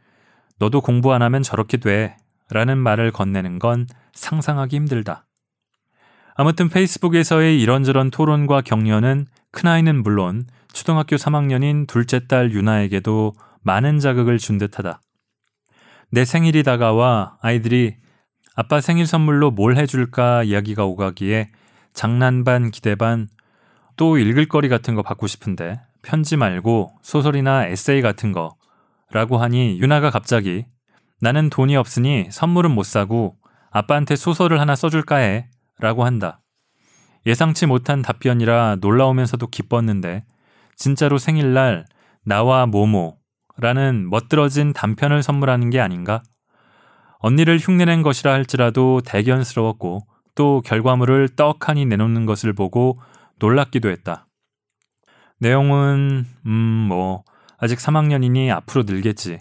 S1: 너도 공부 안 하면 저렇게 돼 라는 말을 건네는 건 상상하기 힘들다. 아무튼 페이스북에서의 이런저런 토론과 격려는 큰아이는 물론 초등학교 3학년인 둘째 딸 유나에게도 많은 자극을 준 듯하다. 내 생일이 다가와 아이들이 아빠 생일 선물로 뭘 해줄까 이야기가 오가기에 장난 반 기대 반 또 읽을 거리 같은 거 받고 싶은데 편지 말고 소설이나 에세이 같은 거 라고 하니 유나가 갑자기 나는 돈이 없으니 선물은 못 사고 아빠한테 소설을 하나 써줄까 해 라고 한다. 예상치 못한 답변이라 놀라우면서도 기뻤는데 진짜로 생일날 나와 모모라는 멋들어진 단편을 선물하는 게 아닌가? 언니를 흉내낸 것이라 할지라도 대견스러웠고 또 결과물을 떡하니 내놓는 것을 보고 놀랍기도 했다. 내용은 음 뭐 아직 3학년이니 앞으로 늘겠지.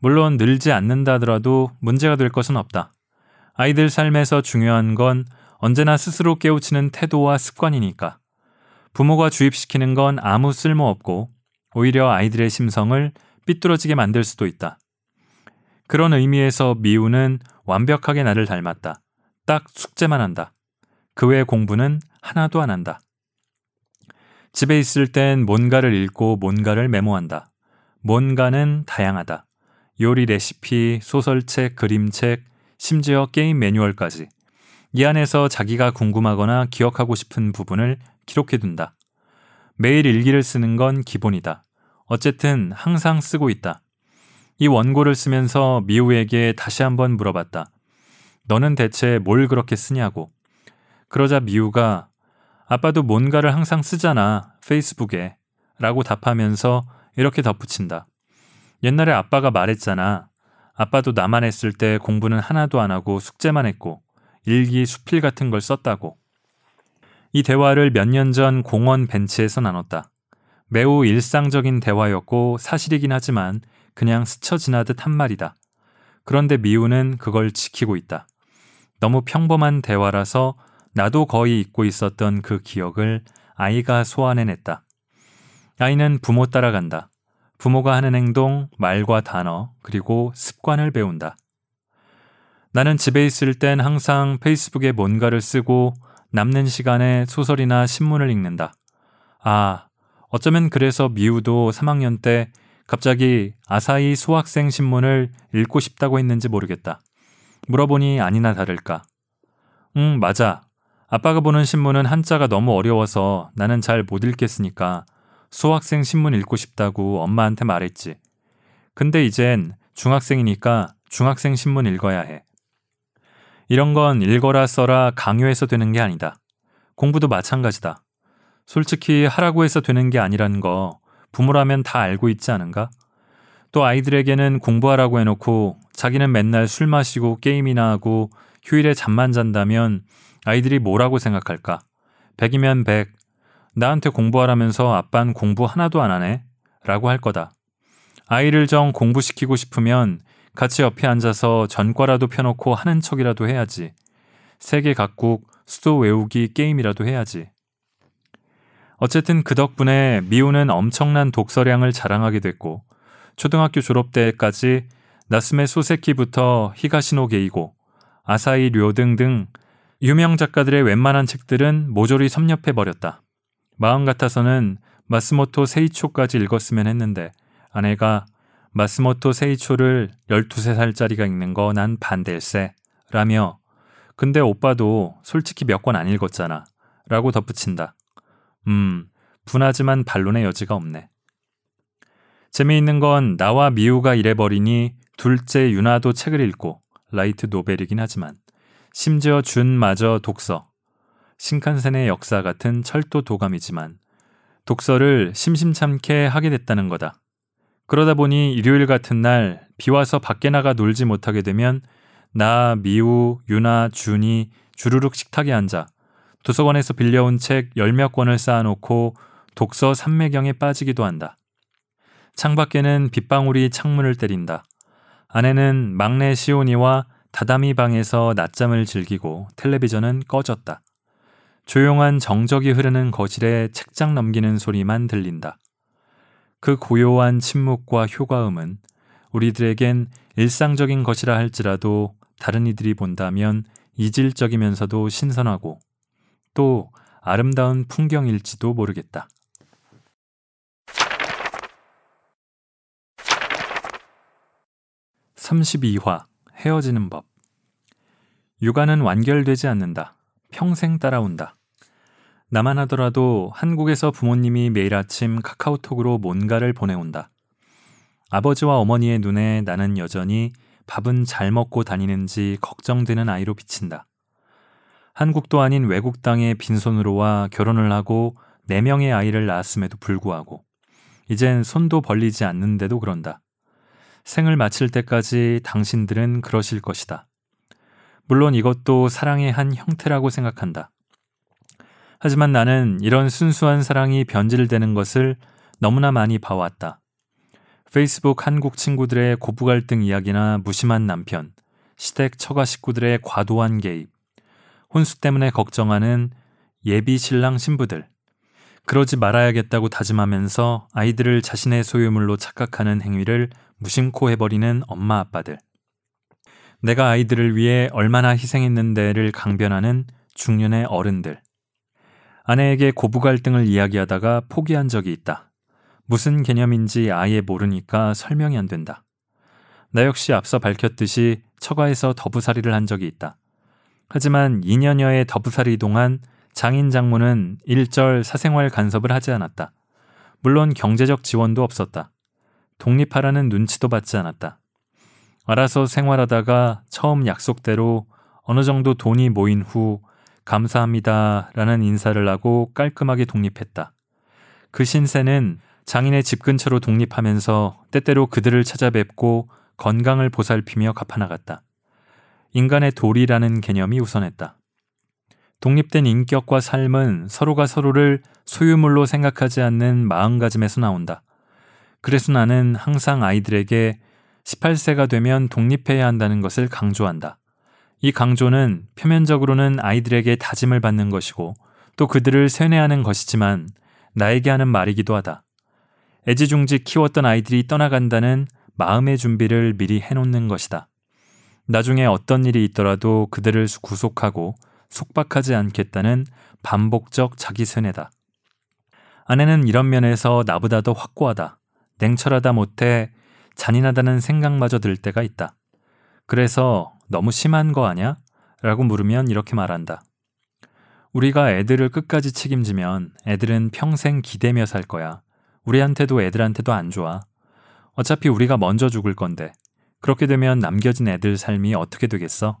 S1: 물론 늘지 않는다 하더라도 문제가 될 것은 없다. 아이들 삶에서 중요한 건 언제나 스스로 깨우치는 태도와 습관이니까. 부모가 주입시키는 건 아무 쓸모 없고 오히려 아이들의 심성을 삐뚤어지게 만들 수도 있다. 그런 의미에서 미우는 완벽하게 나를 닮았다. 딱 숙제만 한다. 그 외 공부는 하나도 안 한다. 집에 있을 땐 뭔가를 읽고 뭔가를 메모한다. 뭔가는 다양하다. 요리 레시피, 소설책, 그림책, 심지어 게임 매뉴얼까지. 이 안에서 자기가 궁금하거나 기억하고 싶은 부분을 기록해둔다. 매일 일기를 쓰는 건 기본이다. 어쨌든 항상 쓰고 있다. 이 원고를 쓰면서 미우에게 다시 한번 물어봤다. 너는 대체 뭘 그렇게 쓰냐고. 그러자 미우가 아빠도 뭔가를 항상 쓰잖아. 페이스북에. 라고 답하면서 이렇게 덧붙인다. 옛날에 아빠가 말했잖아. 아빠도 나만 했을 때 공부는 하나도 안 하고 숙제만 했고 일기 수필 같은 걸 썼다고. 이 대화를 몇 년 전 공원 벤치에서 나눴다. 매우 일상적인 대화였고 사실이긴 하지만 그냥 스쳐 지나듯 한 말이다. 그런데 미우는 그걸 지키고 있다. 너무 평범한 대화라서 나도 거의 잊고 있었던 그 기억을 아이가 소환해냈다. 아이는 부모 따라간다. 부모가 하는 행동, 말과 단어, 그리고 습관을 배운다. 나는 집에 있을 땐 항상 페이스북에 뭔가를 쓰고 남는 시간에 소설이나 신문을 읽는다. 아, 어쩌면 그래서 미우도 3학년 때 갑자기 아사히 소학생 신문을 읽고 싶다고 했는지 모르겠다. 물어보니 아니나 다를까. 응, 맞아. 아빠가 보는 신문은 한자가 너무 어려워서 나는 잘 못 읽겠으니까 소학생 신문 읽고 싶다고 엄마한테 말했지. 근데 이젠 중학생이니까 중학생 신문 읽어야 해. 이런 건 읽어라 써라 강요해서 되는 게 아니다. 공부도 마찬가지다. 솔직히 하라고 해서 되는 게 아니라는 거 부모라면 다 알고 있지 않은가? 또 아이들에게는 공부하라고 해놓고 자기는 맨날 술 마시고 게임이나 하고 휴일에 잠만 잔다면 아이들이 뭐라고 생각할까? 백이면 백. 나한테 공부하라면서 아빤 공부 하나도 안 하네? 라고 할 거다. 아이를 정 공부시키고 싶으면 같이 옆에 앉아서 전과라도 펴놓고 하는 척이라도 해야지. 세계 각국 수도 외우기 게임이라도 해야지. 어쨌든 그 덕분에 미우는 엄청난 독서량을 자랑하게 됐고 초등학교 졸업 때까지 나스메 소세키부터 히가시노 게이고 아사히 료 등등 유명 작가들의 웬만한 책들은 모조리 섭렵해 버렸다. 마음 같아서는 마스모토 세이초까지 읽었으면 했는데 아내가 마스모토 세이초를 12살짜리가 읽는 거 난 반댈세 라며 근데 오빠도 솔직히 몇 권 안 읽었잖아 라고 덧붙인다. 음, 분하지만 반론의 여지가 없네. 재미있는 건 나와 미우가 이래버리니 둘째 유나도 책을 읽고 라이트 노벨이긴 하지만 심지어 준마저 독서 신칸센의 역사 같은 철도 도감이지만 독서를 심심찮게 하게 됐다는 거다. 그러다 보니 일요일 같은 날 비와서 밖에 나가 놀지 못하게 되면 나, 미우, 유나, 준이 주르륵 식탁에 앉아 도서관에서 빌려온 책 열몇 권을 쌓아놓고 독서 삼매경에 빠지기도 한다. 창밖에는 빗방울이 창문을 때린다. 아내는 막내 시온이와 다다미 방에서 낮잠을 즐기고 텔레비전은 꺼졌다. 조용한 정적이 흐르는 거실에 책장 넘기는 소리만 들린다. 그 고요한 침묵과 효과음은 우리들에겐 일상적인 것이라 할지라도 다른 이들이 본다면 이질적이면서도 신선하고 또 아름다운 풍경일지도 모르겠다. 3 2화 헤어지는 법 육아는 완결되지 않는다. 평생 따라온다. 나만 하더라도 한국에서 부모님이 매일 아침 카카오톡으로 뭔가를 보내온다. 아버지와 어머니의 눈에 나는 여전히 밥은 잘 먹고 다니는지 걱정되는 아이로 비친다. 한국도 아닌 외국 땅에 빈손으로 와 결혼을 하고 4명의 아이를 낳았음에도 불구하고 이젠 손도 벌리지 않는데도 그런다. 생을 마칠 때까지 당신들은 그러실 것이다. 물론 이것도 사랑의 한 형태라고 생각한다. 하지만 나는 이런 순수한 사랑이 변질되는 것을 너무나 많이 봐왔다. 페이스북 한국 친구들의 고부 갈등 이야기나 무심한 남편, 시댁 처가 식구들의 과도한 개입, 혼수 때문에 걱정하는 예비 신랑 신부들, 그러지 말아야겠다고 다짐하면서 아이들을 자신의 소유물로 착각하는 행위를 무심코 해버리는 엄마 아빠들. 내가 아이들을 위해 얼마나 희생했는데를 강변하는 중년의 어른들. 아내에게 고부 갈등을 이야기하다가 포기한 적이 있다. 무슨 개념인지 아예 모르니까 설명이 안 된다. 나 역시 앞서 밝혔듯이 처가에서 더부살이를 한 적이 있다. 하지만 2년여의 더부살이 동안 장인 장모는 일절 사생활 간섭을 하지 않았다. 물론 경제적 지원도 없었다. 독립하라는 눈치도 받지 않았다. 알아서 생활하다가 처음 약속대로 어느 정도 돈이 모인 후 감사합니다 라는 인사를 하고 깔끔하게 독립했다. 그 신세는 장인의 집 근처로 독립하면서 때때로 그들을 찾아뵙고 건강을 보살피며 갚아나갔다. 인간의 도리라는 개념이 우선했다. 독립된 인격과 삶은 서로가 서로를 소유물로 생각하지 않는 마음가짐에서 나온다. 그래서 나는 항상 아이들에게 18세가 되면 독립해야 한다는 것을 강조한다. 이 강조는 표면적으로는 아이들에게 다짐을 받는 것이고 또 그들을 세뇌하는 것이지만 나에게 하는 말이기도 하다. 애지중지 키웠던 아이들이 떠나간다는 마음의 준비를 미리 해놓는 것이다. 나중에 어떤 일이 있더라도 그들을 구속하고 속박하지 않겠다는 반복적 자기 세뇌다. 아내는 이런 면에서 나보다 더 확고하다. 냉철하다 못해 잔인하다는 생각마저 들 때가 있다. 그래서 너무 심한 거 아냐? 라고 물으면 이렇게 말한다. 우리가 애들을 끝까지 책임지면 애들은 평생 기대며 살 거야. 우리한테도 애들한테도 안 좋아. 어차피 우리가 먼저 죽을 건데. 그렇게 되면 남겨진 애들 삶이 어떻게 되겠어?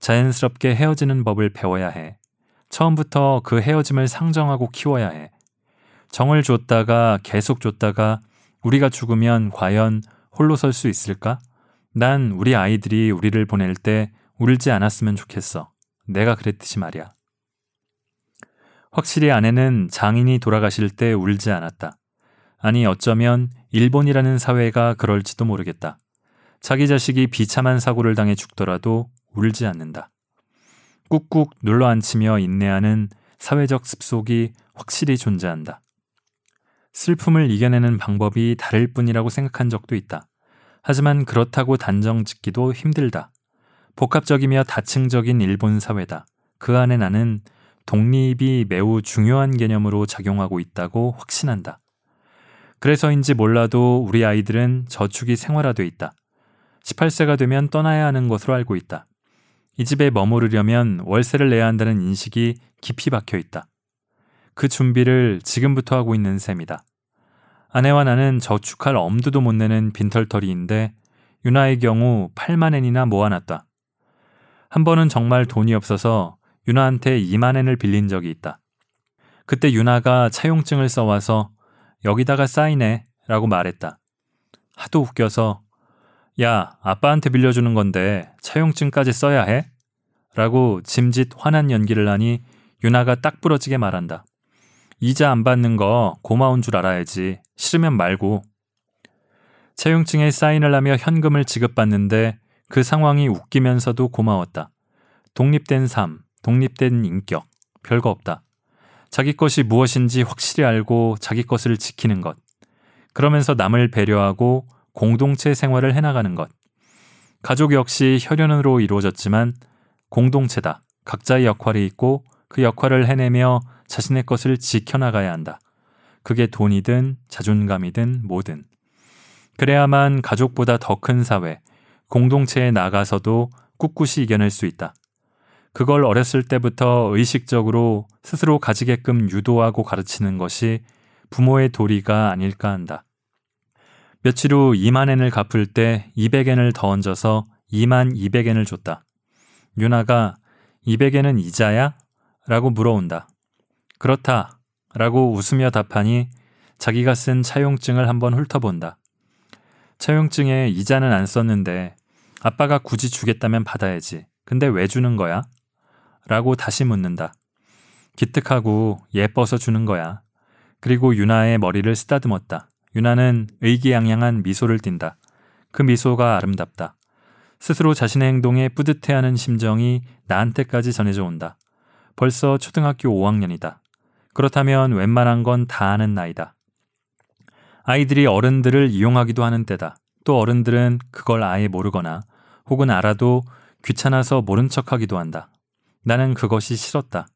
S1: 자연스럽게 헤어지는 법을 배워야 해. 처음부터 그 헤어짐을 상정하고 키워야 해. 정을 줬다가 계속 줬다가 우리가 죽으면 과연 홀로 설 수 있을까? 난 우리 아이들이 우리를 보낼 때 울지 않았으면 좋겠어. 내가 그랬듯이 말이야. 확실히 아내는 장인이 돌아가실 때 울지 않았다. 아니 어쩌면 일본이라는 사회가 그럴지도 모르겠다. 자기 자식이 비참한 사고를 당해 죽더라도 울지 않는다. 꾹꾹 눌러 앉히며 인내하는 사회적 습속이 확실히 존재한다. 슬픔을 이겨내는 방법이 다를 뿐이라고 생각한 적도 있다. 하지만 그렇다고 단정 짓기도 힘들다. 복합적이며 다층적인 일본 사회다. 그 안에 나는 독립이 매우 중요한 개념으로 작용하고 있다고 확신한다. 그래서인지 몰라도 우리 아이들은 저축이 생활화돼 있다. 18세가 되면 떠나야 하는 것으로 알고 있다. 이 집에 머무르려면 월세를 내야 한다는 인식이 깊이 박혀 있다. 그 준비를 지금부터 하고 있는 셈이다. 아내와 나는 저축할 엄두도 못 내는 빈털터리인데 유나의 경우 8만 엔이나 모아놨다. 한 번은 정말 돈이 없어서 유나한테 2만 엔을 빌린 적이 있다. 그때 유나가 차용증을 써와서 여기다가 사인해 라고 말했다. 하도 웃겨서 야, 아빠한테 빌려주는 건데 차용증까지 써야 해? 라고 짐짓 화난 연기를 하니 유나가 딱 부러지게 말한다. 이자 안 받는 거 고마운 줄 알아야지. 싫으면 말고. 차용증에 사인을 하며 현금을 지급받는데 그 상황이 웃기면서도 고마웠다. 독립된 삶, 독립된 인격, 별거 없다. 자기 것이 무엇인지 확실히 알고 자기 것을 지키는 것. 그러면서 남을 배려하고 공동체 생활을 해나가는 것. 가족 역시 혈연으로 이루어졌지만 공동체다. 각자의 역할이 있고 그 역할을 해내며 자신의 것을 지켜나가야 한다. 그게 돈이든 자존감이든 뭐든. 그래야만 가족보다 더 큰 사회, 공동체에 나가서도 꿋꿋이 이겨낼 수 있다. 그걸 어렸을 때부터 의식적으로 스스로 가지게끔 유도하고 가르치는 것이 부모의 도리가 아닐까 한다. 며칠 후 2만엔을 갚을 때 200엔을 더 얹어서 2만 200엔을 줬다. 유나가 200엔은 이자야? 라고 물어온다. 그렇다. 라고 웃으며 답하니 자기가 쓴 차용증을 한번 훑어본다. 차용증에 이자는 안 썼는데 아빠가 굳이 주겠다면 받아야지. 근데 왜 주는 거야? 라고 다시 묻는다. 기특하고 예뻐서 주는 거야. 그리고 유나의 머리를 쓰다듬었다. 유나는 의기양양한 미소를 띈다. 그 미소가 아름답다. 스스로 자신의 행동에 뿌듯해하는 심정이 나한테까지 전해져 온다. 벌써 초등학교 5학년이다. 그렇다면 웬만한 건 다 아는 나이다. 아이들이 어른들을 이용하기도 하는 때다. 또 어른들은 그걸 아예 모르거나 혹은 알아도 귀찮아서 모른 척 하기도 한다. 나는 그것이 싫었다.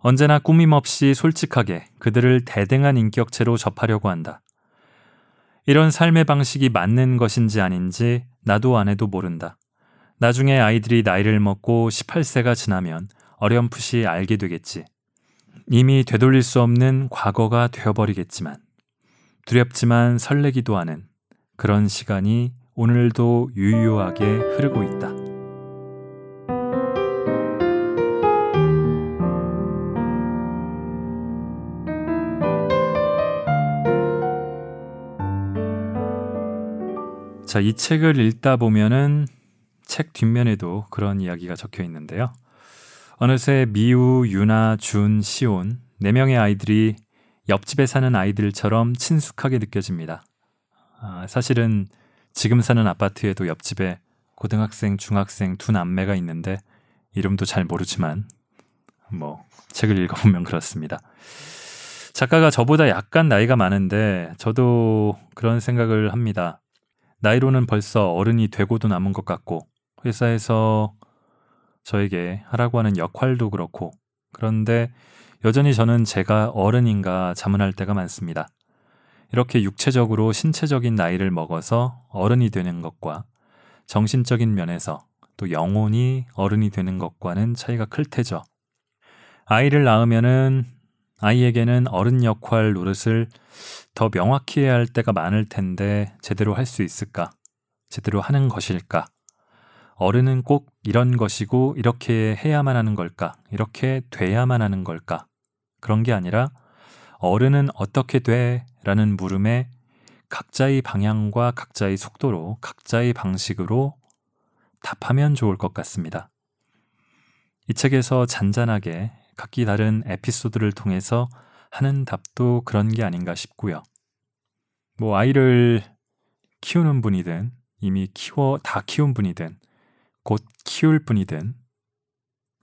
S1: 언제나 꾸밈없이 솔직하게 그들을 대등한 인격체로 접하려고 한다. 이런 삶의 방식이 맞는 것인지 아닌지 나도 안 해도 모른다. 나중에 아이들이 나이를 먹고 18세가 지나면 어렴풋이 알게 되겠지. 이미 되돌릴 수 없는 과거가 되어버리겠지만. 두렵지만 설레기도 하는 그런 시간이 오늘도 유유하게 흐르고 있다. 자, 이 책을 읽다 보면은 책 뒷면에도 그런 이야기가 적혀 있는데요. 어느새 미우, 유나, 준, 시온 네 명의 아이들이 옆집에 사는 아이들처럼 친숙하게 느껴집니다. 아, 사실은 지금 사는 아파트에도 옆집에 고등학생, 중학생 두 남매가 있는데 이름도 잘 모르지만 뭐 책을 읽어보면 그렇습니다. 작가가 저보다 약간 나이가 많은데 저도 그런 생각을 합니다. 나이로는 벌써 어른이 되고도 남은 것 같고 회사에서 저에게 하라고 하는 역할도 그렇고 그런데 여전히 저는 제가 어른인가 자문할 때가 많습니다. 이렇게 육체적으로 신체적인 나이를 먹어서 어른이 되는 것과 정신적인 면에서 또 영혼이 어른이 되는 것과는 차이가 클 테죠. 아이를 낳으면은 아이에게는 어른 역할 노릇을 더 명확히 해야 할 때가 많을 텐데 제대로 할 수 있을까? 제대로 하는 것일까? 어른은 꼭 이런 것이고 이렇게 해야만 하는 걸까? 이렇게 돼야만 하는 걸까? 그런 게 아니라 어른은 어떻게 돼? 라는 물음에 각자의 방향과 각자의 속도로 각자의 방식으로 답하면 좋을 것 같습니다. 이 책에서 잔잔하게 각기 다른 에피소드를 통해서 하는 답도 그런 게 아닌가 싶고요. 뭐 아이를 키우는 분이든 이미 키워 다 키운 분이든 곧 키울 분이든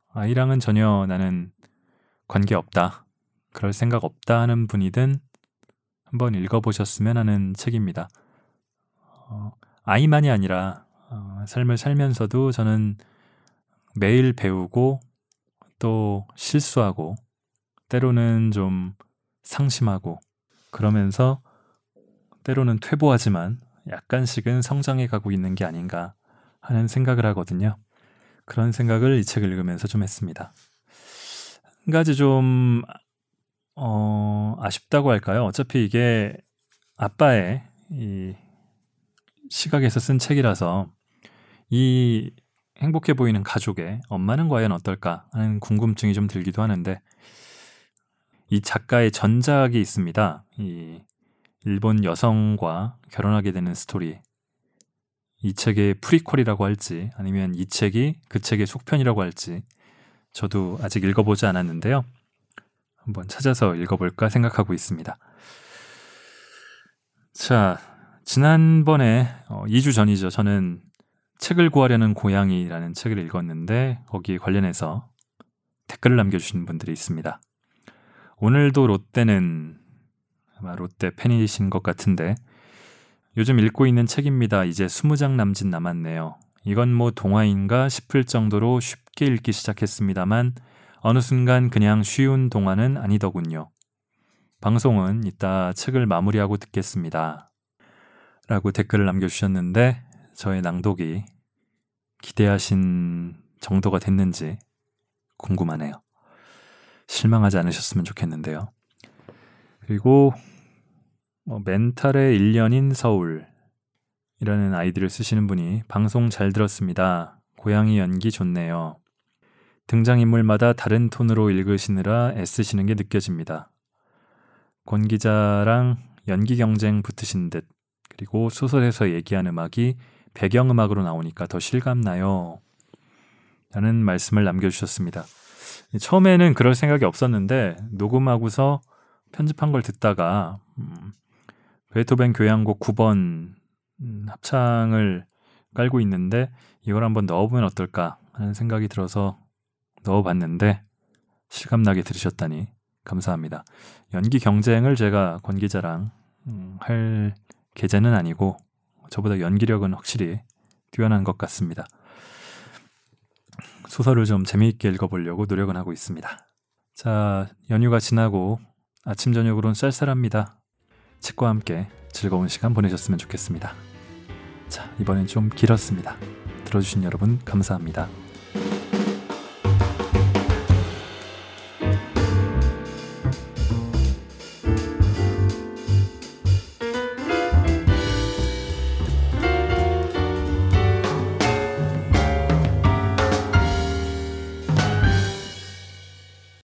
S1: 아이랑은 전혀 나는 관계 없다. 그럴 생각 없다 하는 분이든 한번 읽어보셨으면 하는 책입니다. 어, 아이만이 아니라 어, 삶을 살면서도 저는 매일 배우고 또 실수하고 때로는 좀 상심하고 그러면서 때로는 퇴보하지만 약간씩은 성장해 가고 있는 게 아닌가 하는 생각을 하거든요. 그런 생각을 이 책을 읽으면서 좀 했습니다. 한 가지 좀, 어, 아쉽다고 할까요? 어차피 이게 아빠의 이 시각에서 쓴 책이라서 이 행복해 보이는 가족의 엄마는 과연 어떨까 하는 궁금증이 좀 들기도 하는데 이 작가의 전작이 있습니다. 이 일본 여성과 결혼하게 되는 스토리. 이 책의 프리퀄이라고 할지 아니면 이 책이 그 책의 속편이라고 할지 저도 아직 읽어보지 않았는데요. 한번 찾아서 읽어볼까 생각하고 있습니다. 자, 지난번에 어, 2주 전이죠. 저는 책을 구하려는 고양이라는 책을 읽었는데 거기에 관련해서 댓글을 남겨주신 분들이 있습니다. 오늘도 롯데는 아마 롯데 팬이신 것 같은데 요즘 읽고 있는 책입니다. 이제 20장 남짓 남았네요. 이건 뭐 동화인가 싶을 정도로 쉽게 읽기 시작했습니다만 어느 순간 그냥 쉬운 동화는 아니더군요. 방송은 이따 책을 마무리하고 듣겠습니다. 라고 댓글을 남겨주셨는데 저의 낭독이 기대하신 정도가 됐는지 궁금하네요. 실망하지 않으셨으면 좋겠는데요. 그리고 뭐 멘탈의 1년인 서울 이라는 아이디를 쓰시는 분이 방송 잘 들었습니다. 고양이 연기 좋네요. 등장인물마다 다른 톤으로 읽으시느라 애쓰시는 게 느껴집니다. 권 기자랑 연기 경쟁 붙으신 듯 그리고 소설에서 얘기한 음악이 배경음악으로 나오니까 더 실감나요. 라는 말씀을 남겨주셨습니다. 처음에는 그럴 생각이 없었는데 녹음하고서 편집한 걸 듣다가 음, 베토벤 교향곡 9번 음, 합창을 깔고 있는데 이걸 한번 넣어보면 어떨까 하는 생각이 들어서 넣어봤는데 실감나게 들으셨다니 감사합니다. 연기 경쟁을 제가 권 기자랑 음, 할 계제는 아니고 저보다 연기력은 확실히 뛰어난 것 같습니다. 소설을 좀 재미있게 읽어보려고 노력은 하고 있습니다. 자, 연휴가 지나고 아침 저녁으로는 쌀쌀합니다. 책과 함께 즐거운 시간 보내셨으면 좋겠습니다. 자, 이번엔 좀 길었습니다. 들어주신 여러분 감사합니다.